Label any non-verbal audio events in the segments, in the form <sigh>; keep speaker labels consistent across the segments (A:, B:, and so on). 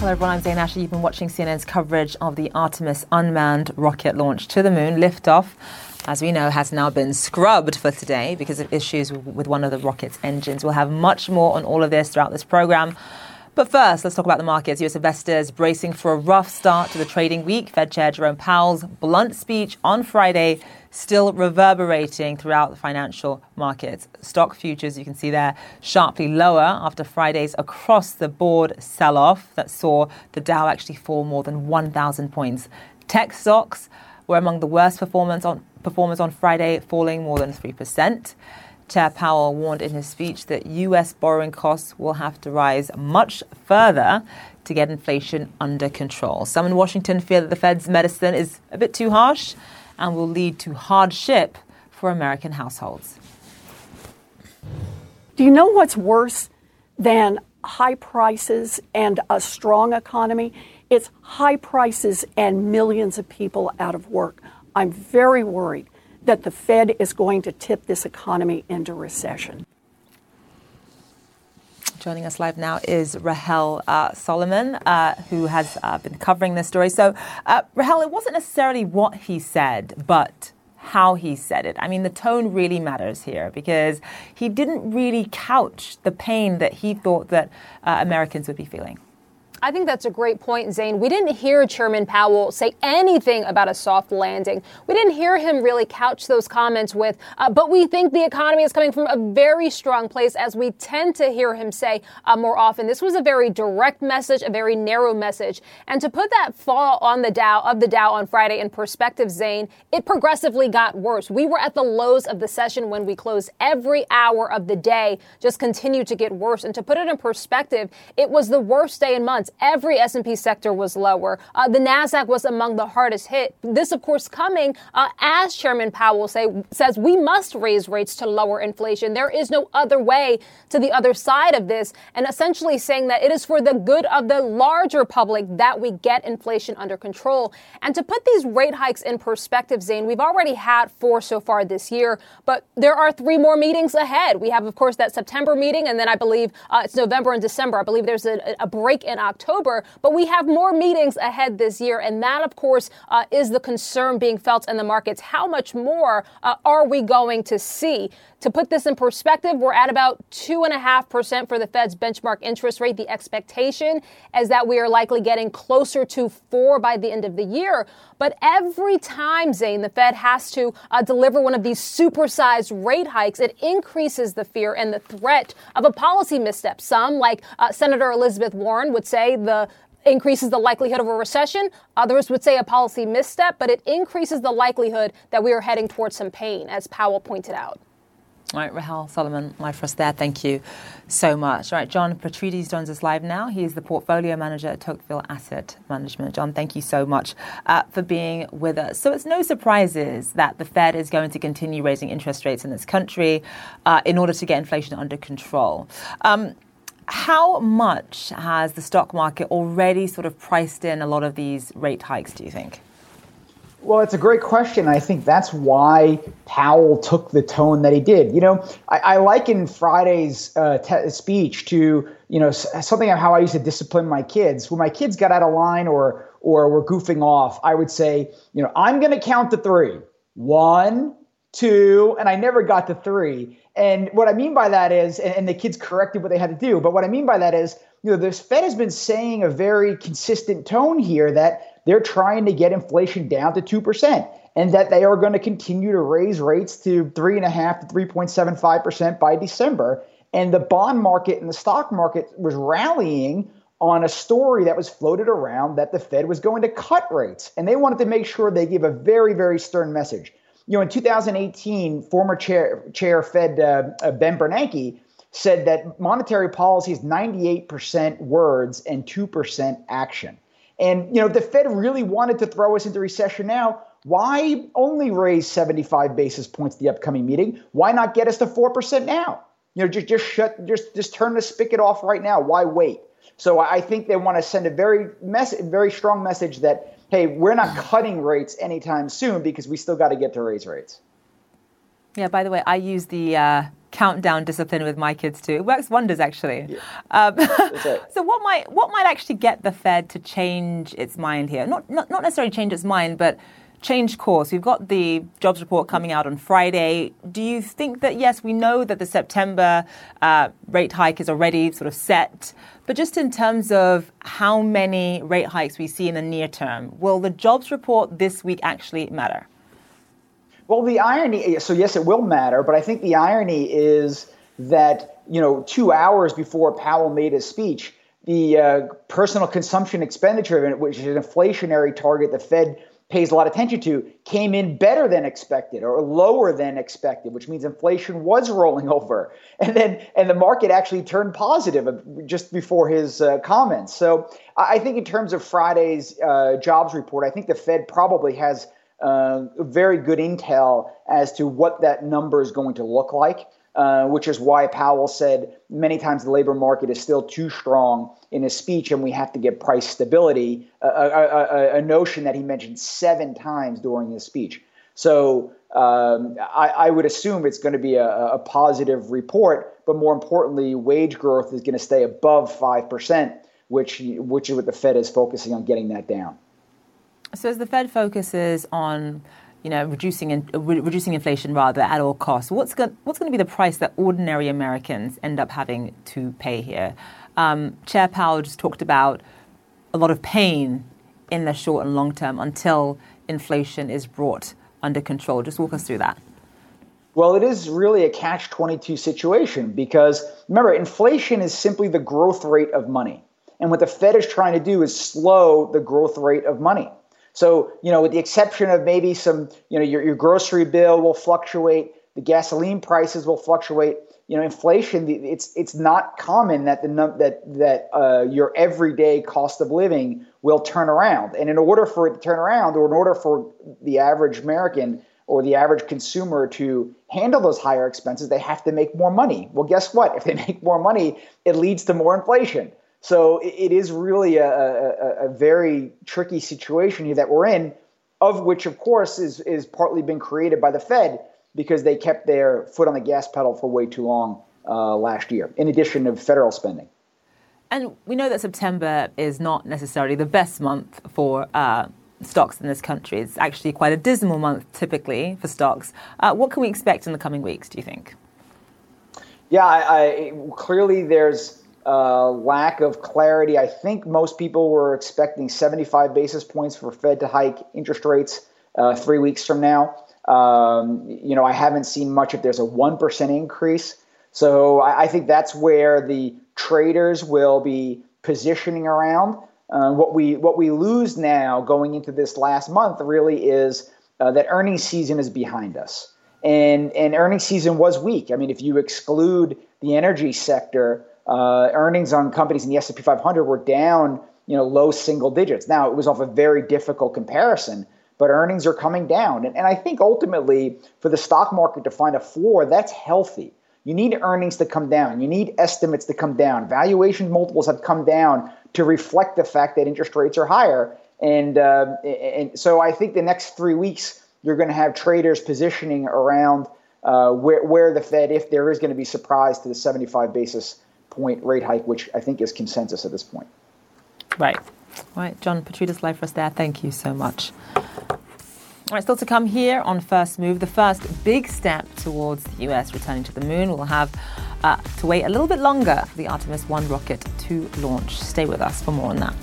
A: Hello everyone, I'm Zain Asher. You've been watching CNN's coverage of the Artemis unmanned rocket launch to the moon. Liftoff, as we know, has now been scrubbed for today because of issues with one of the rocket's engines. We'll have much more on all of this throughout this program. But first, let's talk about the markets. US investors bracing for a rough start to the trading week. Fed Chair Jerome Powell's blunt speech on Friday still reverberating throughout the financial markets. Stock futures, you can see there, sharply lower after Friday's across the board sell off that saw the Dow actually fall more than 1,000 points. Tech stocks were among the worst performance on, performers on Friday, falling more than 3%. Chair Powell warned in his speech that U.S. borrowing costs will have to rise much further to get inflation under control. Some in Washington fear that the Fed's medicine is a bit too harsh and will lead to hardship for American households.
B: Do you know what's worse than high prices and a strong economy? It's high prices and millions of people out of work. I'm very worried that the Fed is going to tip this economy into recession.
A: Joining us live now is Rahel uh, Solomon, uh, who has uh, been covering this story. So, uh, Rahel, it wasn't necessarily what he said, but how he said it. I mean, the tone really matters here because he didn't really couch the pain that he thought that uh, Americans would be feeling.
C: I think that's a great point, Zain. We didn't hear Chairman Powell say anything about a soft landing. We didn't hear him really couch those comments with, uh, but we think the economy is coming from a very strong place, as we tend to hear him say uh, more often. This was a very direct message, a very narrow message. And to put that fall on the Dow of the Dow on Friday in perspective, Zain, it progressively got worse. We were at the lows of the session when we closed. Every hour of the day just continued to get worse. And to put it in perspective, it was the worst day in months every S&P sector was lower. Uh, the Nasdaq was among the hardest hit. This, of course, coming uh, as Chairman Powell say says we must raise rates to lower inflation. There is no other way to the other side of this, and essentially saying that it is for the good of the larger public that we get inflation under control. And to put these rate hikes in perspective, Zain, we've already had four so far this year, but there are three more meetings ahead. We have, of course, that September meeting, and then I believe uh, it's November and December. I believe there's a, a break in October. October, but we have more meetings ahead this year. And that, of course, uh, is the concern being felt in the markets. How much more uh, are we going to see? To put this in perspective, we're at about 2.5% for the Fed's benchmark interest rate. The expectation is that we are likely getting closer to 4 by the end of the year. But every time, Zain, the Fed has to uh, deliver one of these supersized rate hikes, it increases the fear and the threat of a policy misstep. Some, like uh, Senator Elizabeth Warren, would say the increases the likelihood of a recession. Others would say a policy misstep, but it increases the likelihood that we are heading towards some pain, as Powell pointed out.
A: All right, Rahel Solomon, live for us there. Thank you so much. All right, John Petrides joins us live now. He is the portfolio manager at Tocqueville Asset Management. John, thank you so much uh, for being with us. So it's no surprises that the Fed is going to continue raising interest rates in this country uh, in order to get inflation under control. Um, how much has the stock market already sort of priced in a lot of these rate hikes, do you think?
D: Well, it's a great question. I think that's why Powell took the tone that he did. You know, I, I liken Friday's uh, te- speech to you know something of how I used to discipline my kids. When my kids got out of line or or were goofing off, I would say, you know, I'm going to count to three. One, two, and I never got to three. And what I mean by that is, and, and the kids corrected what they had to do. But what I mean by that is, you know, the Fed has been saying a very consistent tone here that they're trying to get inflation down to 2% and that they are going to continue to raise rates to 3.5 to 3.75% by December. And the bond market and the stock market was rallying on a story that was floated around that the Fed was going to cut rates. And they wanted to make sure they give a very, very stern message. You know, in 2018, former chair, chair Fed uh, uh, Ben Bernanke said that monetary policy is 98% words and 2% action. And you know, the Fed really wanted to throw us into recession now. Why only raise 75 basis points the upcoming meeting? Why not get us to 4% now? You know, just just shut just just turn the spigot off right now. Why wait? So I think they want to send a very mess very strong message that hey, we're not cutting rates anytime soon because we still got to get to raise rates.
A: Yeah, by the way, I use the uh, countdown discipline with my kids too. It works wonders, actually. Yeah. Um, <laughs> so, what might what might actually get the Fed to change its mind here? Not, not not necessarily change its mind, but change course. We've got the jobs report coming out on Friday. Do you think that yes, we know that the September uh, rate hike is already sort of set, but just in terms of how many rate hikes we see in the near term, will the jobs report this week actually matter?
D: Well, the irony, so yes, it will matter, but I think the irony is that, you know, two hours before Powell made his speech, the uh, personal consumption expenditure, which is an inflationary target the Fed pays a lot of attention to, came in better than expected or lower than expected, which means inflation was rolling <laughs> over. And then, and the market actually turned positive just before his uh, comments. So I think in terms of Friday's uh, jobs report, I think the Fed probably has – uh, very good intel as to what that number is going to look like. Uh, which is why Powell said many times the labor market is still too strong in his speech, and we have to get price stability. a, a, a notion that he mentioned seven times during his speech. So um, I, I, would assume it's going to be a, a, positive report, but more importantly, wage growth is going to stay above five percent, which which is what the Fed is focusing on getting that down.
A: So as the Fed focuses on you know, reducing in, re- reducing inflation rather at all costs. What's going what's going to be the price that ordinary Americans end up having to pay here? Um, Chair Powell just talked about a lot of pain in the short and long term until inflation is brought under control. Just walk us through that.
D: Well, it is really a catch 22 situation because remember, inflation is simply the growth rate of money. And what the Fed is trying to do is slow the growth rate of money. So, you know, with the exception of maybe some, you know, your, your grocery bill will fluctuate, the gasoline prices will fluctuate. You know, inflation. It's it's not common that the num- that that uh, your everyday cost of living will turn around. And in order for it to turn around, or in order for the average American or the average consumer to handle those higher expenses, they have to make more money. Well, guess what? If they <laughs> make more money, it leads to more inflation. So it is really a, a, a, very tricky situation here that we're in, of which, of course, is, is partly been created by the Fed because they kept their foot on the gas pedal for way too long uh, last year, in addition to federal spending.
A: And we know that September is not necessarily the best month for uh, stocks in this country. It's actually quite a dismal month typically for stocks. Uh, what can we expect in the coming weeks, do you think?
D: Yeah, I, I, clearly there's uh, lack of clarity. I think most people were expecting 75 basis points for Fed to hike interest rates uh, three weeks from now. Um, you know, I haven't seen much if there's a 1% increase. So I, I think that's where the traders will be positioning around. Uh, what we what we lose now going into this last month really is uh, that earnings season is behind us, and and earnings season was weak. I mean, if you exclude the energy sector, uh, earnings on companies in the S&P 500 were down, you know, low single digits. Now it was off a very difficult comparison, but earnings are coming down, and, and I think ultimately for the stock market to find a floor, that's healthy. You need earnings to come down. You need estimates to come down. Valuation multiples have come down to reflect the fact that interest rates are higher. And uh, and so I think the next three weeks you're going to have traders positioning around uh, where where the Fed, if there is going to be surprise to the 75 basis point rate hike, which I think is consensus at this point.
A: Right. Right, John Petrides live for us there. Thank you so much. All right, still to come here on First Move. The first big step towards the US returning to the moon. We'll have uh, to wait a little bit longer for the Artemis 1 rocket to launch. Stay with us for more on that.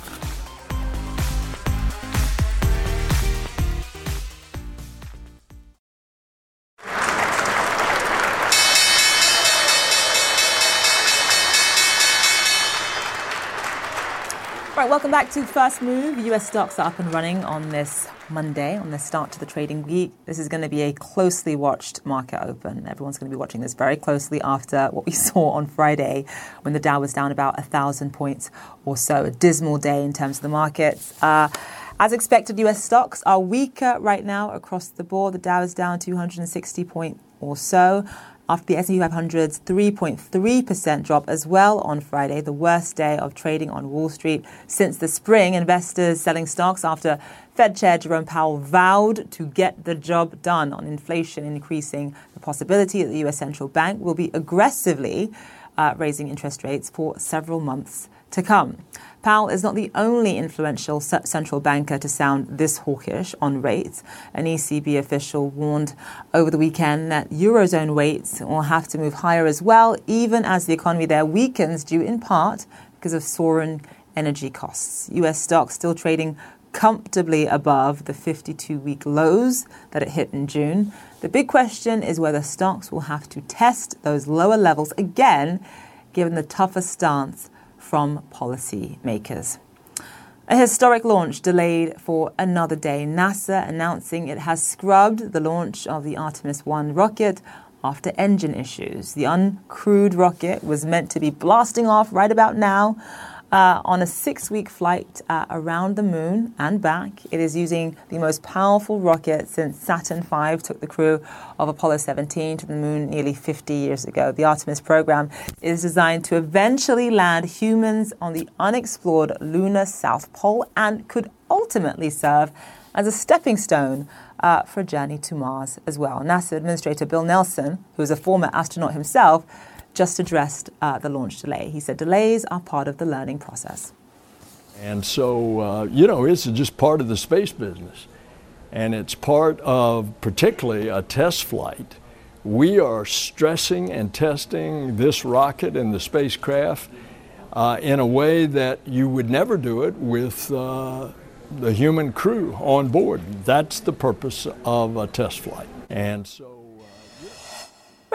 A: Right, welcome back to First Move. US stocks are up and running on this Monday, on the start to the trading week. This is going to be a closely watched market open. Everyone's going to be watching this very closely after what we <laughs> saw on Friday when the Dow was down about a thousand points or so. A dismal day in terms of the markets. Uh, as expected, US stocks are weaker right now across the board. The Dow is down 260 points or so after the S&P 500's 3.3% drop as well on Friday, the worst day of trading on Wall Street since the spring. Investors selling stocks after Fed Chair Jerome Powell vowed to get the job done on inflation, increasing the possibility that the U.S. central bank will be aggressively uh, raising interest rates for several months to come. Powell is not the only influential central banker to sound this hawkish on rates. An ECB official warned over the weekend that Eurozone rates will have to move higher as well, even as the economy there weakens due in part because of soaring energy costs. US stocks still trading comfortably above the 52 week lows that it hit in June. The big question is whether stocks will have to test those lower levels again, given the tougher stance from policymakers. A historic launch delayed for another day. NASA announcing it has scrubbed the launch of the Artemis 1 rocket after engine issues. The uncrewed rocket was meant to be blasting off right about now uh, on a six week flight uh, around the moon and back. It is using the most powerful rocket since Saturn V took the crew of Apollo 17 to the moon nearly 50 years ago. The Artemis program is designed to eventually land humans on the unexplored lunar South Pole and could ultimately serve as a stepping stone uh, for a journey to Mars as well. NASA Administrator Bill Nelson, who is a former astronaut himself, just addressed uh, the launch delay. He said delays are part of the learning process.
E: And so, uh, you know, it's just part of the space business. And it's part of particularly a test flight. We are stressing and testing this rocket and the spacecraft uh, in a way that you would never do it with uh, the human crew on board. That's the purpose of a test flight. And so.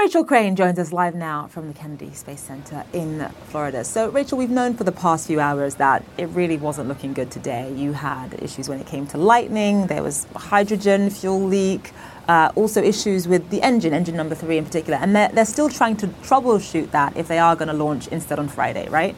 A: Rachel Crane joins us live now from the Kennedy Space Center in Florida. So, Rachel, we've known for the past few hours that it really wasn't looking good today. You had issues when it came to lightning, there was hydrogen fuel leak, uh, also issues with the engine, engine number three in particular. And they're, they're still trying to troubleshoot that if they are going to launch instead on Friday, right?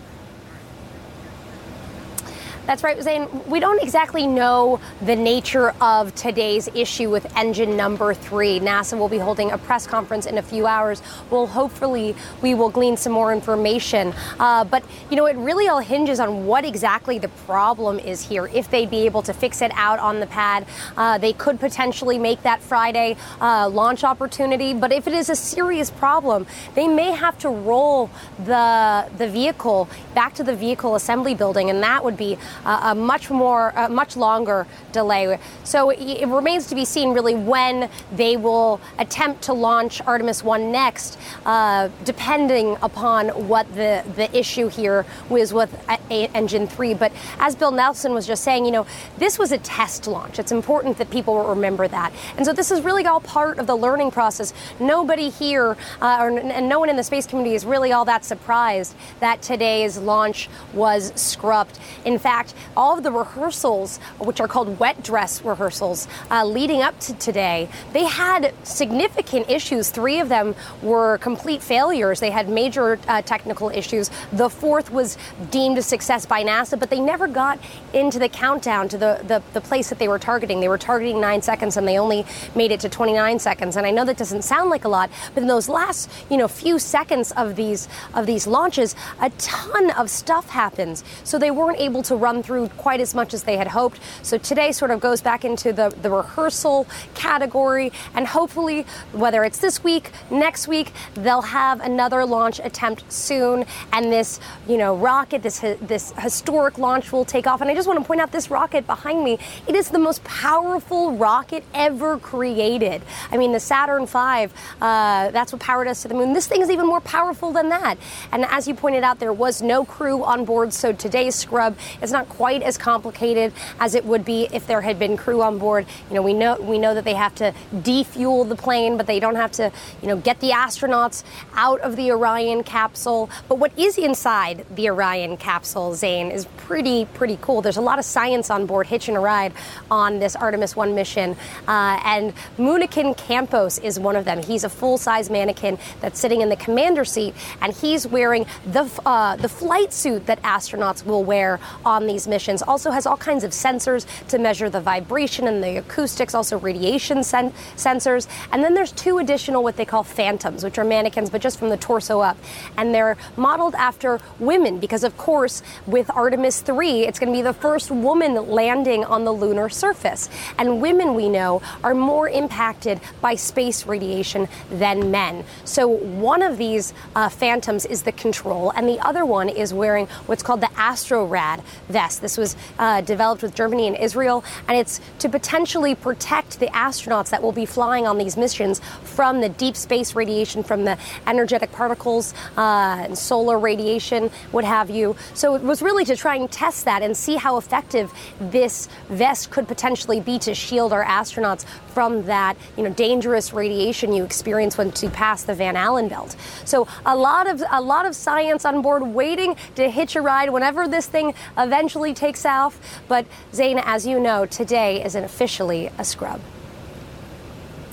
F: That's right, Zain. We don't exactly know the nature of today's issue with engine number three. NASA will be holding a press conference in a few hours. Well, hopefully, we will glean some more information. Uh, but, you know, it really all hinges on what exactly the problem is here. If they'd be able to fix it out on the pad, uh, they could potentially make that Friday uh, launch opportunity. But if it is a serious problem, they may have to roll the, the vehicle back to the vehicle assembly building, and that would be a much more, much longer delay. So it remains to be seen really when they will attempt to launch Artemis 1 next, uh, depending upon what the, the issue here was with Engine 3. But as Bill Nelson was just saying, you know, this was a test launch. It's important that people remember that. And so this is really all part of the learning process. Nobody here, uh, or, and no one in the space community is really all that surprised that today's launch was scrubbed. In fact, all of the rehearsals, which are called wet dress rehearsals, uh, leading up to today, they had significant issues. Three of them were complete failures. They had major uh, technical issues. The fourth was deemed a success by NASA, but they never got into the countdown to the, the, the place that they were targeting. They were targeting nine seconds and they only made it to 29 seconds. And I know that doesn't sound like a lot, but in those last, you know, few seconds of these of these launches, a ton of stuff happens. So they weren't able to run through quite as much as they had hoped. So today sort of goes back into the, the rehearsal category, and hopefully, whether it's this week, next week, they'll have another launch attempt soon, and this, you know, rocket, this this historic launch will take off. And I just want to point out this rocket behind me. It is the most powerful rocket ever created. I mean, the Saturn V, uh, that's what powered us to the moon. This thing is even more powerful than that. And as you pointed out, there was no crew on board, so today's scrub is not not quite as complicated as it would be if there had been crew on board. You know, we know we know that they have to defuel the plane, but they don't have to, you know, get the astronauts out of the Orion capsule. But what is inside the Orion capsule, Zane, is pretty pretty cool. There's a lot of science on board, hitching a ride on this Artemis One mission, uh, and Moonikin Campos is one of them. He's a full-size mannequin that's sitting in the commander seat, and he's wearing the uh, the flight suit that astronauts will wear on these missions. Also has all kinds of sensors to measure the vibration and the acoustics, also radiation sen- sensors. And then there's two additional what they call phantoms, which are mannequins, but just from the torso up, and they're modeled after women because, of course, with Artemis 3, it's going to be the first woman landing on the lunar surface, and women we know are more impacted by space radiation than men. So one of these uh, phantoms is the control, and the other one is wearing what's called the AstroRad vest. This was uh, developed with Germany and Israel, and it's to potentially protect the astronauts that will be flying on these missions from the deep space radiation, from the energetic particles uh, and solar radiation, what have you. So it was really to try and test that and see how effective this vest could potentially be to shield our astronauts from that, you know, dangerous radiation you experience once you pass the Van Allen belt. So a lot of a lot of science on board waiting to hitch a ride whenever this thing eventually takes off. But Zain, as you know, today is officially a scrub.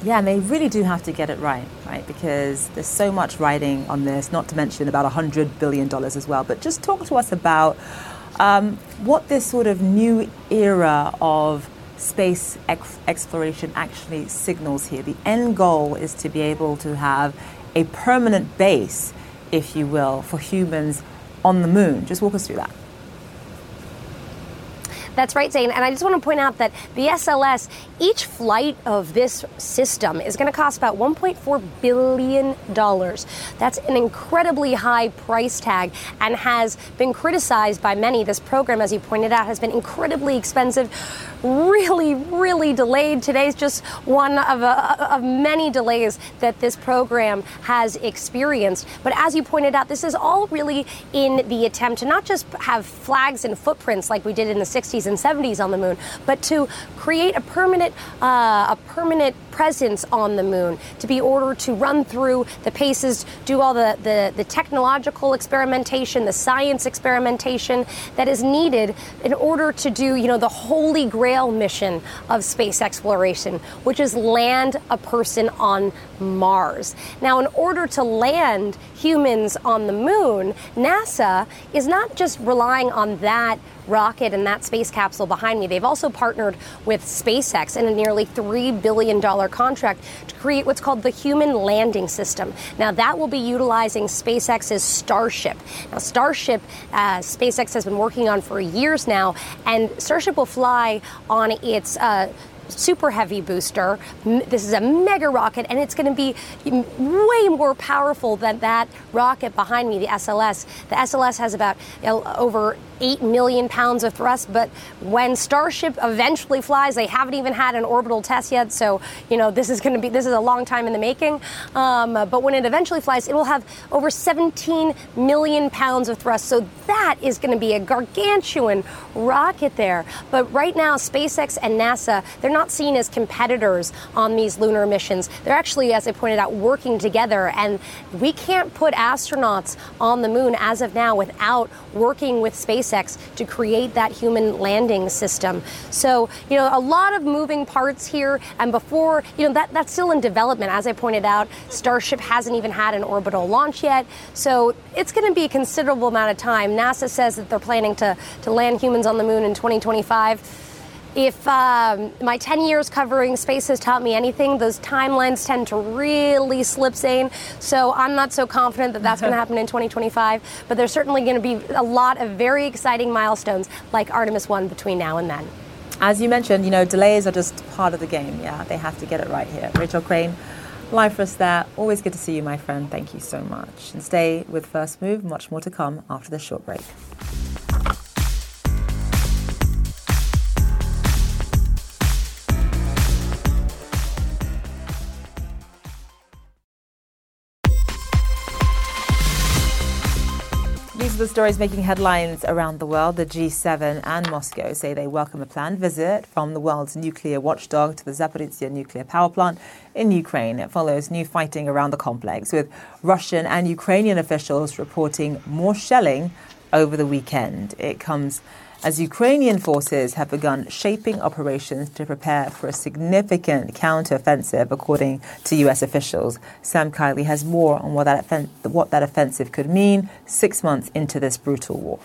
A: Yeah, and they really do have to get it right, right? Because there's so much writing on this, not to mention about $100 billion as well. But just talk to us about um, what this sort of new era of space ex- exploration actually signals here. The end goal is to be able to have a permanent base, if you will, for humans on the moon. Just walk us through that.
F: That's right, Zain. And I just want to point out that the SLS, each flight of this system is going to cost about $1.4 billion. That's an incredibly high price tag and has been criticized by many. This program, as you pointed out, has been incredibly expensive, really, really delayed. Today's just one of, a, of many delays that this program has experienced. But as you pointed out, this is all really in the attempt to not just have flags and footprints like we did in the 60s 60s and 70s on the moon, but to create a permanent, uh, a permanent presence on the moon, to be ordered to run through the paces, do all the, the, the technological experimentation, the science experimentation that is needed in order to do, you know, the holy grail mission of space exploration, which is land a person on Mars. Now, in order to land humans on the moon, NASA is not just relying on that rocket and that space capsule behind me. They've also partnered with SpaceX in a nearly $3 billion contract to create what's called the Human Landing System. Now, that will be utilizing SpaceX's Starship. Now, Starship, uh, SpaceX has been working on for years now, and Starship will fly on its uh, super heavy booster. This is a mega rocket, and it's going to be way more powerful than that rocket behind me, the SLS. The SLS has about over 8 million pounds of thrust, but when Starship eventually flies, they haven't even had an orbital test yet. So, you know, this is going to be, this is a long time in the making. Um, but when it eventually flies, it will have over 17 million pounds of thrust. So that is going to be a gargantuan rocket there. But right now, SpaceX and NASA, they're not seen as competitors on these lunar missions. They're actually, as I pointed out, working together. And we can't put astronauts on the moon as of now without working with SpaceX SpaceX to create that human landing system. So, you know, a lot of moving parts here. And before, you know, that, that's still in development. As I pointed out, Starship hasn't even had an orbital launch yet. So it's going to be a considerable amount of time. NASA says that they're planning to, to land humans on the moon in 2025 if um, my 10 years covering space has taught me anything, those timelines tend to really slip, Zain. So I'm not so confident that that's going <laughs> to happen in 2025. But there's certainly going to be a lot of very exciting milestones like Artemis 1 between now and then.
A: As you mentioned, you know, delays are just part of the game. Yeah, they have to get it right here. Rachel Crane, live for us there. Always good to see you, my friend. Thank you so much. And stay with First Move. Much more to come after this short break. The stories making headlines around the world. The G7 and Moscow say they welcome a planned visit from the world's nuclear watchdog to the Zaporizhia nuclear power plant in Ukraine. It follows new fighting around the complex, with Russian and Ukrainian officials reporting more shelling over the weekend. It comes as Ukrainian forces have begun shaping operations to prepare for a significant counteroffensive, according to U.S. officials. Sam Kiley has more on what that, offen- what that offensive could mean six months into this brutal war.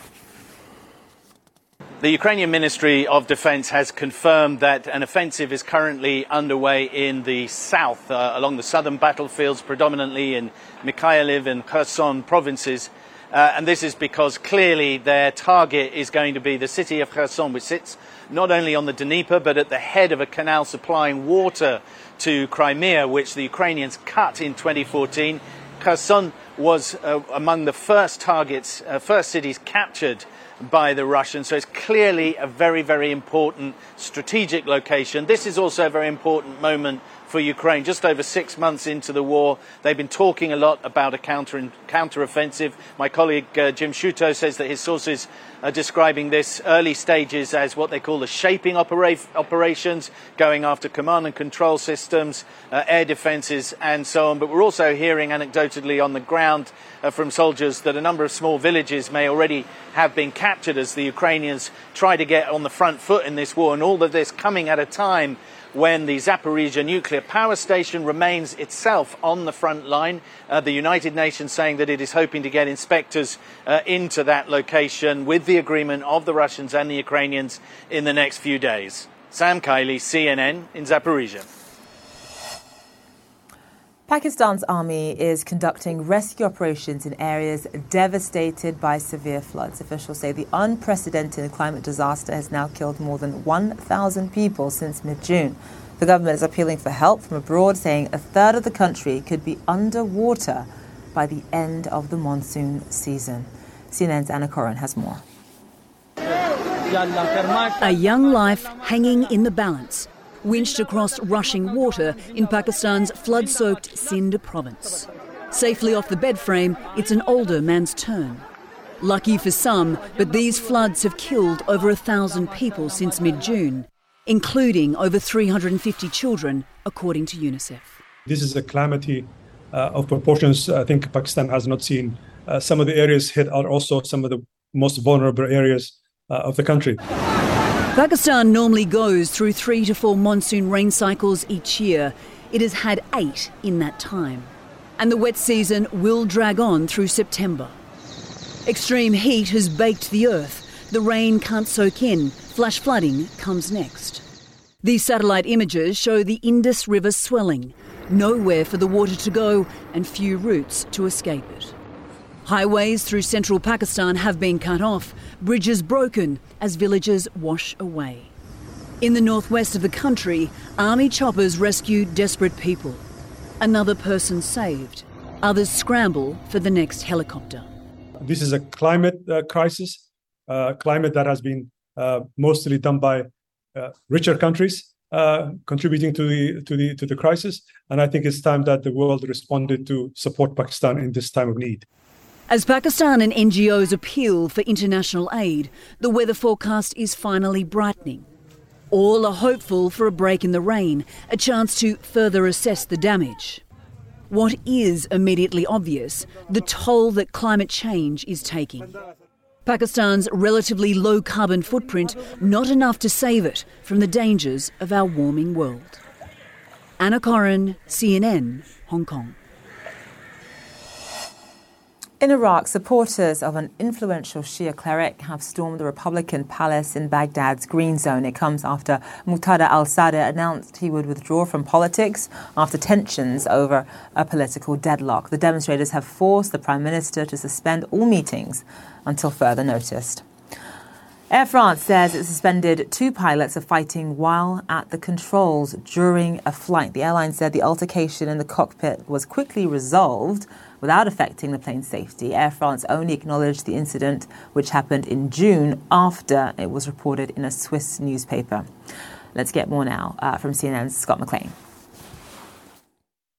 G: The Ukrainian Ministry of Defense has confirmed that an offensive is currently underway in the south, uh, along the southern battlefields, predominantly in Mykolaiv and Kherson provinces. Uh, and this is because clearly their target is going to be the city of Kherson, which sits not only on the Dnieper but at the head of a canal supplying water to Crimea, which the Ukrainians cut in 2014. Kherson was uh, among the first targets, uh, first cities captured by the Russians. So it's clearly a very, very important strategic location. This is also a very important moment for Ukraine. Just over six months into the war, they've been talking a lot about a counter counter-offensive. My colleague uh, Jim Sciutto says that his sources are describing this early stages as what they call the shaping opera- operations, going after command and control systems, uh, air defences, and so on. But we're also hearing anecdotally on the ground uh, from soldiers that a number of small villages may already have been captured as the Ukrainians try to get on the front foot in this war, and all of this coming at a time when the Zaporizhzhia nuclear power station remains itself on the front line. Uh, the United Nations saying that it is hoping to get inspectors uh, into that location with the agreement of the Russians and the Ukrainians in the next few days. Sam Kiley, CNN in Zaporizhzhia.
A: Pakistan's army is conducting rescue operations in areas devastated by severe floods. Officials say the unprecedented climate disaster has now killed more than 1,000 people since mid June. The government is appealing for help from abroad, saying a third of the country could be underwater by the end of the monsoon season. CNN's Anna Coren has more.
H: A young life hanging in the balance winched across rushing water in Pakistan's flood soaked Sindh province. Safely off the bed frame, it's an older man's turn. Lucky for some, but these floods have killed over a thousand people since mid June, including over 350 children, according to UNICEF.
I: This is a calamity uh, of proportions I think Pakistan has not seen. Uh, some of the areas hit are also some of the most vulnerable areas uh, of the country.
H: Pakistan normally goes through three to four monsoon rain cycles each year. It has had eight in that time. And the wet season will drag on through September. Extreme heat has baked the earth. The rain can't soak in. Flash flooding comes next. These satellite images show the Indus River swelling, nowhere for the water to go, and few routes to escape it. Highways through central Pakistan have been cut off, bridges broken as villages wash away. In the northwest of the country, army choppers rescue desperate people. Another person saved. Others scramble for the next helicopter.
I: This is a climate uh, crisis, uh, climate that has been uh, mostly done by uh, richer countries uh, contributing to the to the to the crisis. And I think it's time that the world responded to support Pakistan in this time of need.
H: As Pakistan and NGOs appeal for international aid, the weather forecast is finally brightening. All are hopeful for a break in the rain, a chance to further assess the damage. What is immediately obvious the toll that climate change is taking. Pakistan's relatively low carbon footprint not enough to save it from the dangers of our warming world. Anna Coren, CNN, Hong Kong.
A: In Iraq, supporters of an influential Shia cleric have stormed the Republican palace in Baghdad's Green Zone. It comes after Muqtada al Sadr announced he would withdraw from politics after tensions over a political deadlock. The demonstrators have forced the Prime Minister to suspend all meetings until further notice. Air France says it suspended two pilots of fighting while at the controls during a flight. The airline said the altercation in the cockpit was quickly resolved without affecting the plane's safety. Air France only acknowledged the incident, which happened in June after it was reported in a Swiss newspaper. Let's get more now uh, from CNN's Scott McLean.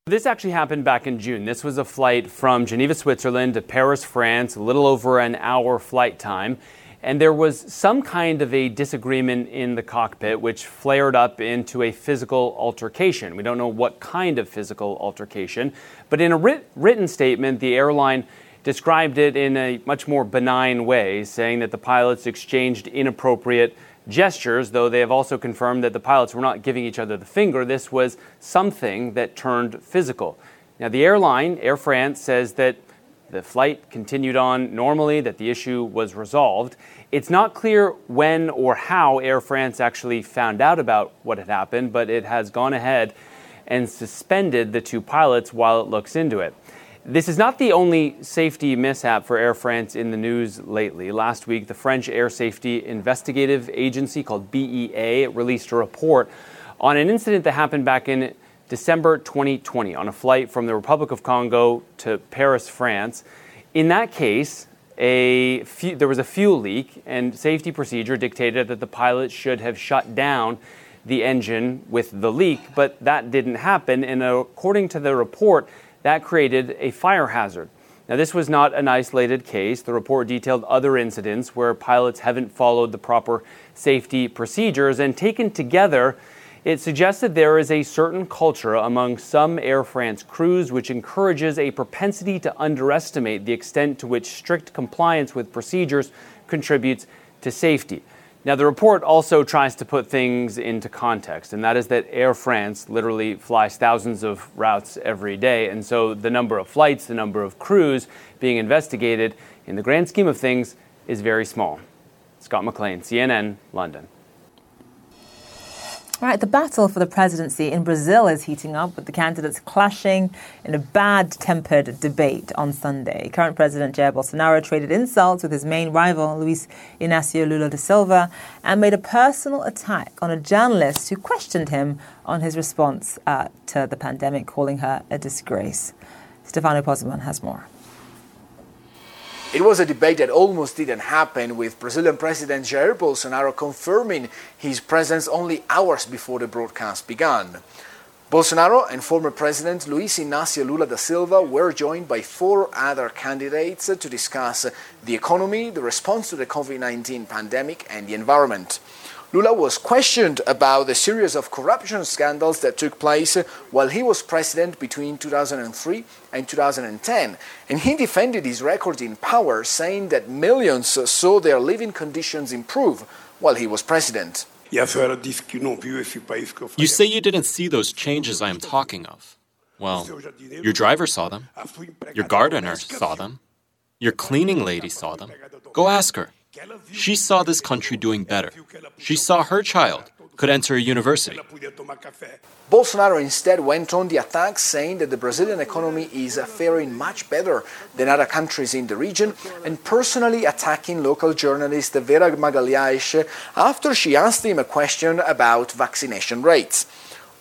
J: This actually happened back in June. This was a flight from Geneva, Switzerland to Paris, France, a little over an hour flight time. And there was some kind of a disagreement in the cockpit, which flared up into a physical altercation. We don't know what kind of physical altercation, but in a writ- written statement, the airline described it in a much more benign way, saying that the pilots exchanged inappropriate gestures, though they have also confirmed that the pilots were not giving each other the finger. This was something that turned physical. Now, the airline, Air France, says that the flight continued on normally, that the issue was resolved. It's not clear when or how Air France actually found out about what had happened, but it has gone ahead and suspended the two pilots while it looks into it. This is not the only safety mishap for Air France in the news lately. Last week, the French Air Safety Investigative Agency, called BEA, released a report on an incident that happened back in December 2020 on a flight from the Republic of Congo to Paris, France. In that case, a fu- there was a fuel leak, and safety procedure dictated that the pilot should have shut down the engine with the leak, but that didn't happen. And according to the report, that created a fire hazard. Now, this was not an isolated case. The report detailed other incidents where pilots haven't followed the proper safety procedures, and taken together, it suggests that there is a certain culture among some Air France crews which encourages a propensity to underestimate the extent to which strict compliance with procedures contributes to safety. Now, the report also tries to put things into context, and that is that Air France literally flies thousands of routes every day. And so the number of flights, the number of crews being investigated, in the grand scheme of things, is very small. Scott McLean, CNN, London.
A: Right, the battle for the presidency in Brazil is heating up with the candidates clashing in a bad tempered debate on Sunday. Current President Jair Bolsonaro traded insults with his main rival, Luiz Inacio Lula da Silva, and made a personal attack on a journalist who questioned him on his response uh, to the pandemic, calling her a disgrace. Stefano Pozzebon has more.
K: It was a debate that almost didn't happen, with Brazilian President Jair Bolsonaro confirming his presence only hours before the broadcast began. Bolsonaro and former President Luiz Inácio Lula da Silva were joined by four other candidates to discuss the economy, the response to the COVID 19 pandemic, and the environment. Lula was questioned about the series of corruption scandals that took place while he was president between 2003 and 2010. And he defended his record in power, saying that millions saw their living conditions improve while he was president.
L: You say you didn't see those changes I am talking of. Well, your driver saw them. Your gardener saw them. Your cleaning lady saw them. Go ask her. She saw this country doing better. She saw her child could enter a university.
K: Bolsonaro instead went on the attack, saying that the Brazilian economy is faring much better than other countries in the region, and personally attacking local journalist Vera Magalhães after she asked him a question about vaccination rates.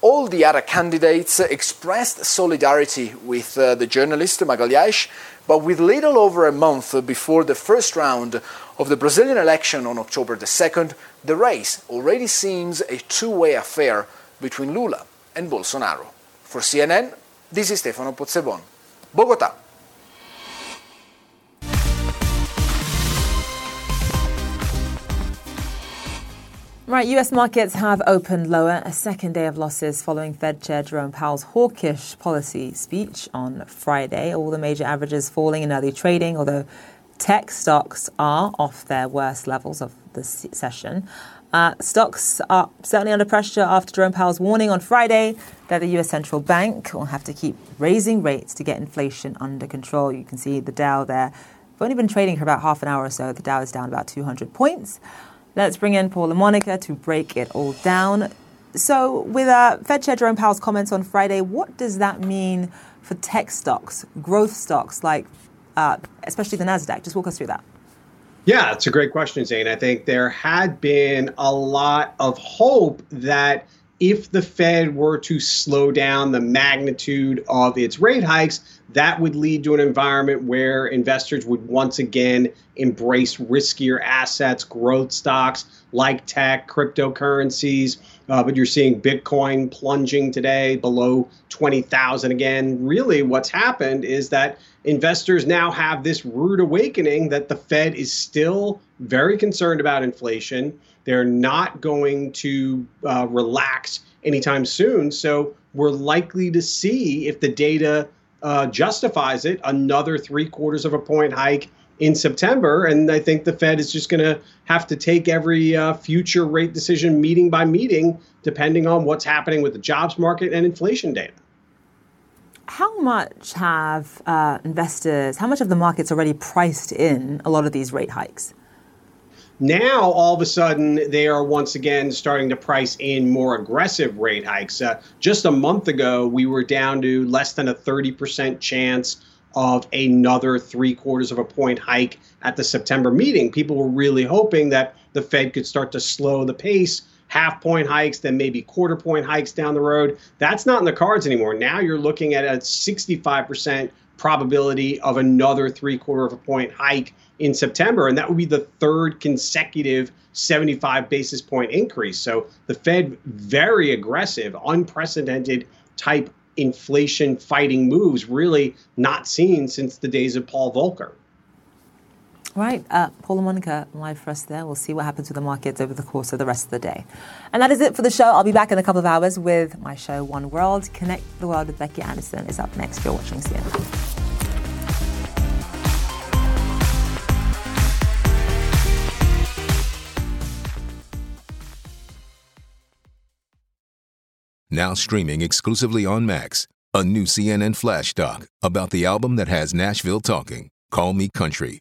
K: All the other candidates expressed solidarity with uh, the journalist Magalhães, but with little over a month before the first round of the Brazilian election on October the 2nd, the race already seems a two way affair between Lula and Bolsonaro. For CNN, this is Stefano Pozzebon, Bogota.
A: Right, US markets have opened lower, a second day of losses following Fed Chair Jerome Powell's hawkish policy speech on Friday. All the major averages falling in early trading, although tech stocks are off their worst levels of the session. Uh, stocks are certainly under pressure after Jerome Powell's warning on Friday that the US central bank will have to keep raising rates to get inflation under control. You can see the Dow there. We've only been trading for about half an hour or so. The Dow is down about 200 points. Let's bring in Paul La Monica to break it all down. So, with uh, Fed Chair Jerome Powell's comments on Friday, what does that mean for tech stocks, growth stocks like, uh, especially the Nasdaq? Just walk us through that.
M: Yeah, it's a great question, Zain. I think there had been a lot of hope that if the Fed were to slow down the magnitude of its rate hikes, that would lead to an environment where investors would once again embrace riskier assets, growth stocks like tech, cryptocurrencies. Uh, but you're seeing Bitcoin plunging today below 20,000 again. Really, what's happened is that investors now have this rude awakening that the Fed is still very concerned about inflation. They're not going to uh, relax anytime soon. So we're likely to see if the data uh, justifies it another three quarters of a point hike in September. And I think the Fed is just going to have to take every uh, future rate decision meeting by meeting, depending on what's happening with the jobs market and inflation data.
A: How much have uh, investors, how much of the market's already priced in a lot of these rate hikes?
M: Now, all of a sudden, they are once again starting to price in more aggressive rate hikes. Uh, just a month ago, we were down to less than a 30% chance of another three quarters of a point hike at the September meeting. People were really hoping that the Fed could start to slow the pace, half point hikes, then maybe quarter point hikes down the road. That's not in the cards anymore. Now you're looking at a 65% probability of another three quarter of a point hike in September, and that would be the third consecutive 75 basis point increase. So the Fed very aggressive, unprecedented type inflation fighting moves, really not seen since the days of Paul Volcker.
A: Right. Uh, Paul La Monica, live for us there. We'll see what happens with the markets over the course of the rest of the day. And that is it for the show. I'll be back in a couple of hours with my show, One World. Connect the World with Becky Anderson is up next. You're watching CNN.
N: Now streaming exclusively on Max, a new CNN flash doc about the album that has Nashville talking, Call Me Country.